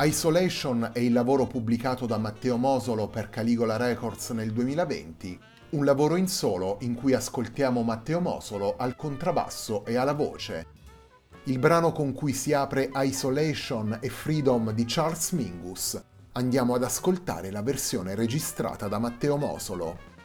Isolation è il lavoro pubblicato da Matteo Mosolo per Caligola Records nel 2020, un lavoro in solo in cui ascoltiamo Matteo Mosolo al contrabbasso e alla voce. Il brano con cui si apre Isolation e Freedom di Charles Mingus. Andiamo ad ascoltare la versione registrata da Matteo Mosolo.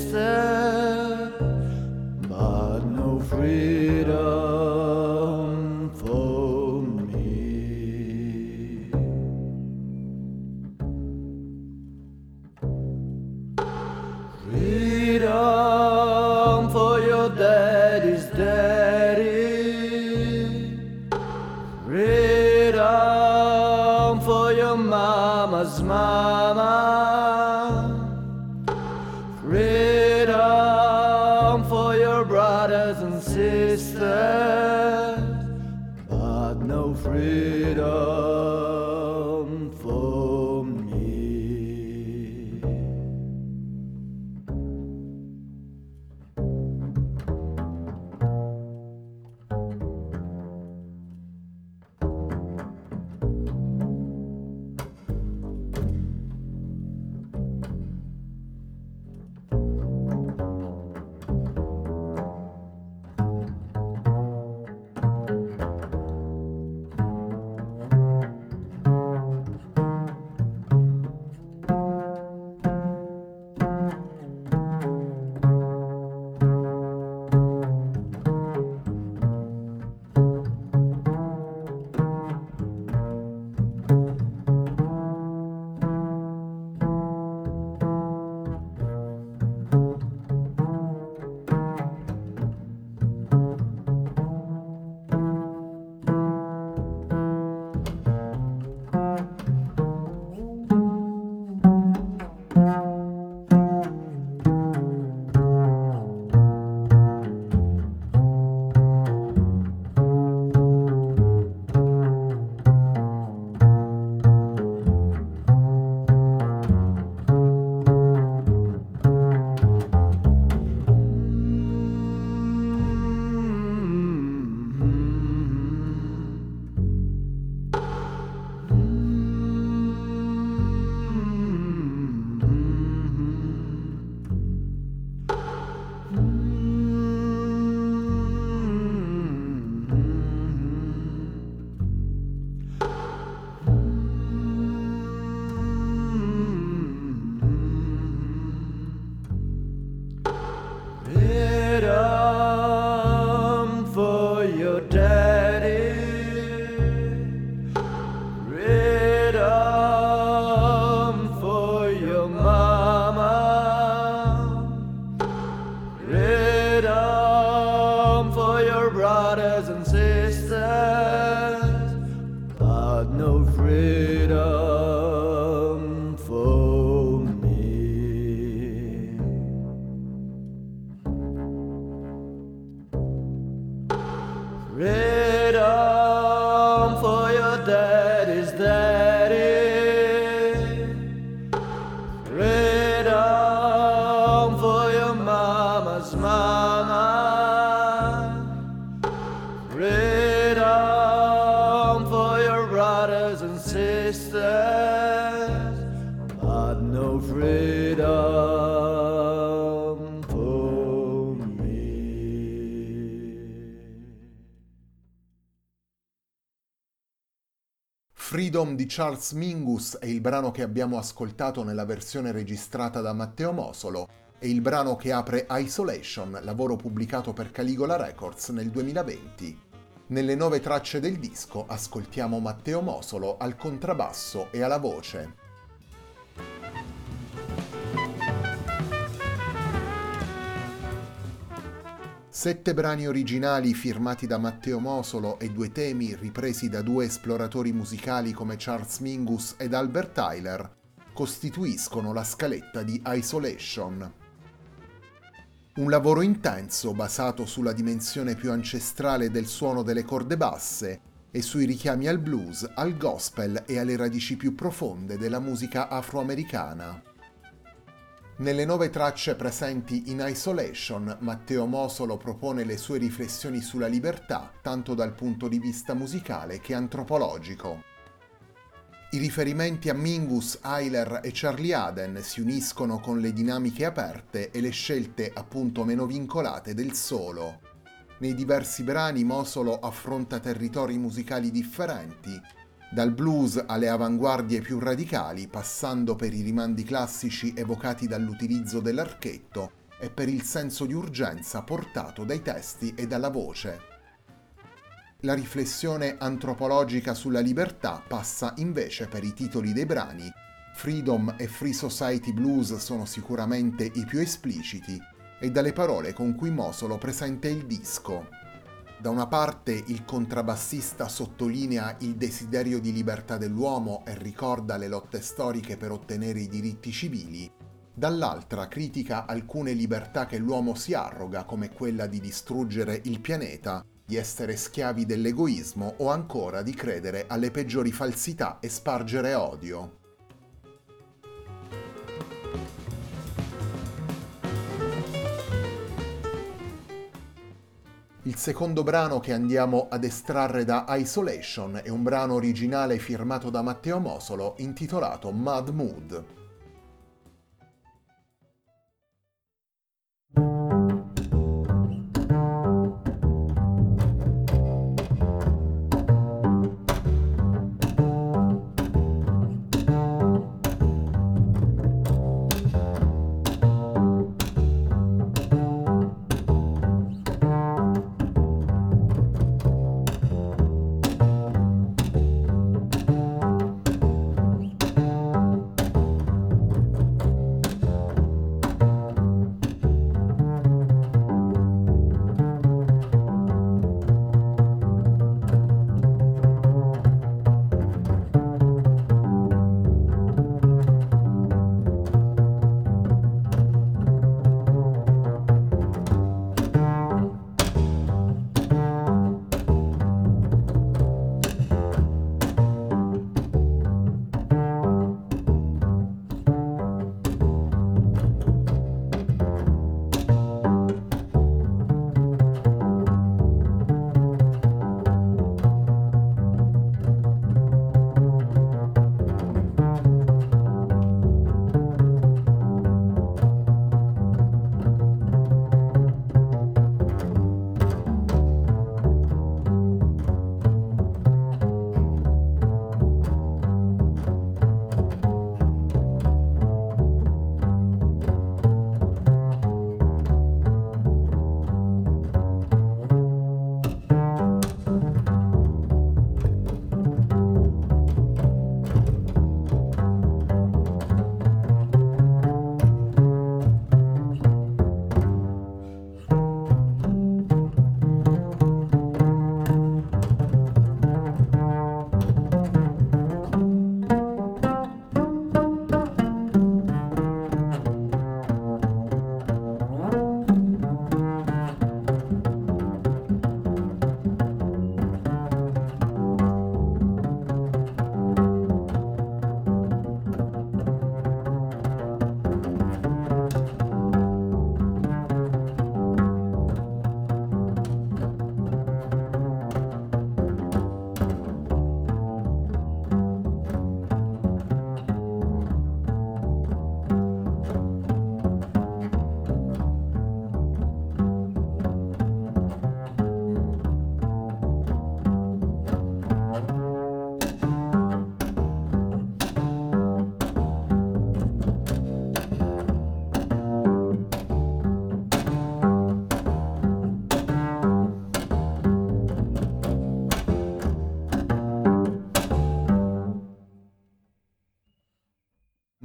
sister, but no friend. Freedom Charles Mingus è il brano che abbiamo ascoltato nella versione registrata da Matteo Mosolo e il brano che apre Isolation, lavoro pubblicato per Caligola Records nel 2020. Nelle nove tracce del disco ascoltiamo Matteo Mosolo al contrabbasso e alla voce. Sette brani originali firmati da Matteo Mosolo e due temi ripresi da due esploratori musicali come Charles Mingus ed Albert Tyler costituiscono la scaletta di Isolation. Un lavoro intenso basato sulla dimensione più ancestrale del suono delle corde basse e sui richiami al blues, al gospel e alle radici più profonde della musica afroamericana. Nelle nove tracce presenti in Isolation, Matteo Mosolo propone le sue riflessioni sulla libertà, tanto dal punto di vista musicale che antropologico. I riferimenti a Mingus, Eiler e Charlie Aden si uniscono con le dinamiche aperte e le scelte appunto meno vincolate del solo. Nei diversi brani Mosolo affronta territori musicali differenti, dal blues alle avanguardie più radicali, passando per i rimandi classici evocati dall'utilizzo dell'archetto e per il senso di urgenza portato dai testi e dalla voce. La riflessione antropologica sulla libertà passa invece per i titoli dei brani. Freedom e Free Society Blues sono sicuramente i più espliciti e dalle parole con cui Mosolo presenta il disco. Da una parte il contrabbassista sottolinea il desiderio di libertà dell'uomo e ricorda le lotte storiche per ottenere i diritti civili, dall'altra critica alcune libertà che l'uomo si arroga come quella di distruggere il pianeta, di essere schiavi dell'egoismo o ancora di credere alle peggiori falsità e spargere odio. Il secondo brano che andiamo ad estrarre da Isolation è un brano originale firmato da Matteo Mosolo intitolato Mad Mood.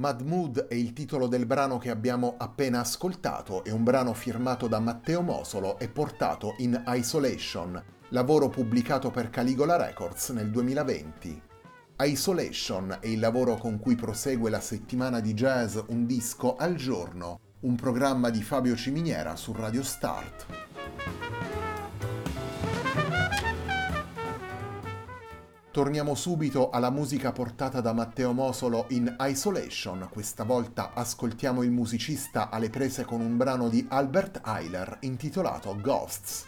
Mad Mood è il titolo del brano che abbiamo appena ascoltato, è un brano firmato da Matteo Mosolo e portato in Isolation, lavoro pubblicato per Caligola Records nel 2020. Isolation è il lavoro con cui prosegue la settimana di jazz Un disco al giorno, un programma di Fabio Ciminiera su Radio Start. Torniamo subito alla musica portata da Matteo Mosolo in Isolation, questa volta ascoltiamo il musicista alle prese con un brano di Albert Eiler intitolato Ghosts.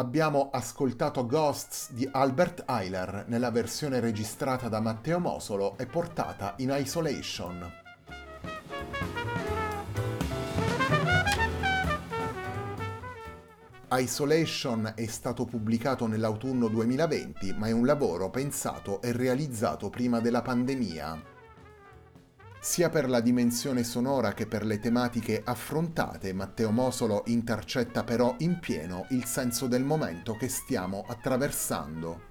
Abbiamo ascoltato Ghosts di Albert Eiler nella versione registrata da Matteo Mosolo e portata in Isolation. Isolation è stato pubblicato nell'autunno 2020, ma è un lavoro pensato e realizzato prima della pandemia. Sia per la dimensione sonora che per le tematiche affrontate, Matteo Mosolo intercetta però in pieno il senso del momento che stiamo attraversando.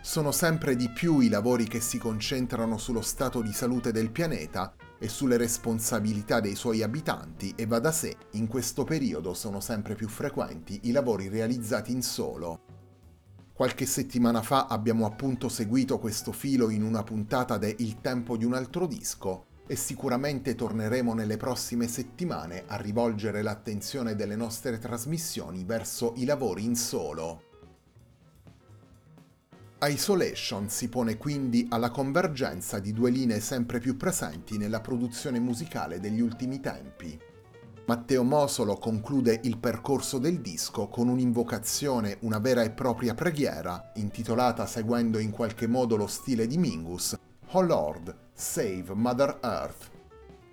Sono sempre di più i lavori che si concentrano sullo stato di salute del pianeta e sulle responsabilità dei suoi abitanti e va da sé, in questo periodo sono sempre più frequenti i lavori realizzati in solo. Qualche settimana fa abbiamo appunto seguito questo filo in una puntata de Il tempo di un altro disco e sicuramente torneremo nelle prossime settimane a rivolgere l'attenzione delle nostre trasmissioni verso i lavori in solo. Isolation si pone quindi alla convergenza di due linee sempre più presenti nella produzione musicale degli ultimi tempi. Matteo Mosolo conclude il percorso del disco con un'invocazione, una vera e propria preghiera, intitolata seguendo in qualche modo lo stile di Mingus, Oh Lord, save Mother Earth.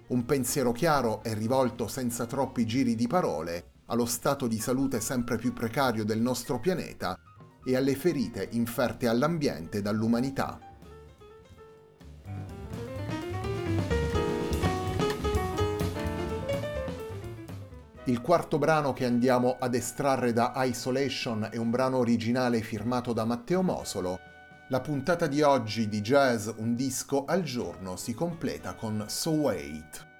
Un pensiero chiaro e rivolto senza troppi giri di parole allo stato di salute sempre più precario del nostro pianeta e alle ferite inferte all'ambiente dall'umanità. Il quarto brano che andiamo ad estrarre da Isolation è un brano originale firmato da Matteo Mosolo. La puntata di oggi di Jazz Un disco al giorno si completa con So Wait.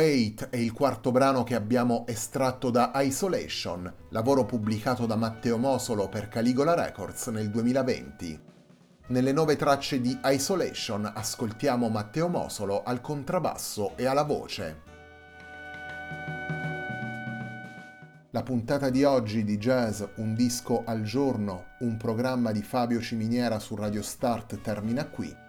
Wait è il quarto brano che abbiamo estratto da Isolation, lavoro pubblicato da Matteo Mosolo per Caligola Records nel 2020. Nelle nove tracce di Isolation ascoltiamo Matteo Mosolo al contrabbasso e alla voce. La puntata di oggi di Jazz Un disco al giorno, un programma di Fabio Ciminiera su Radio Start termina qui.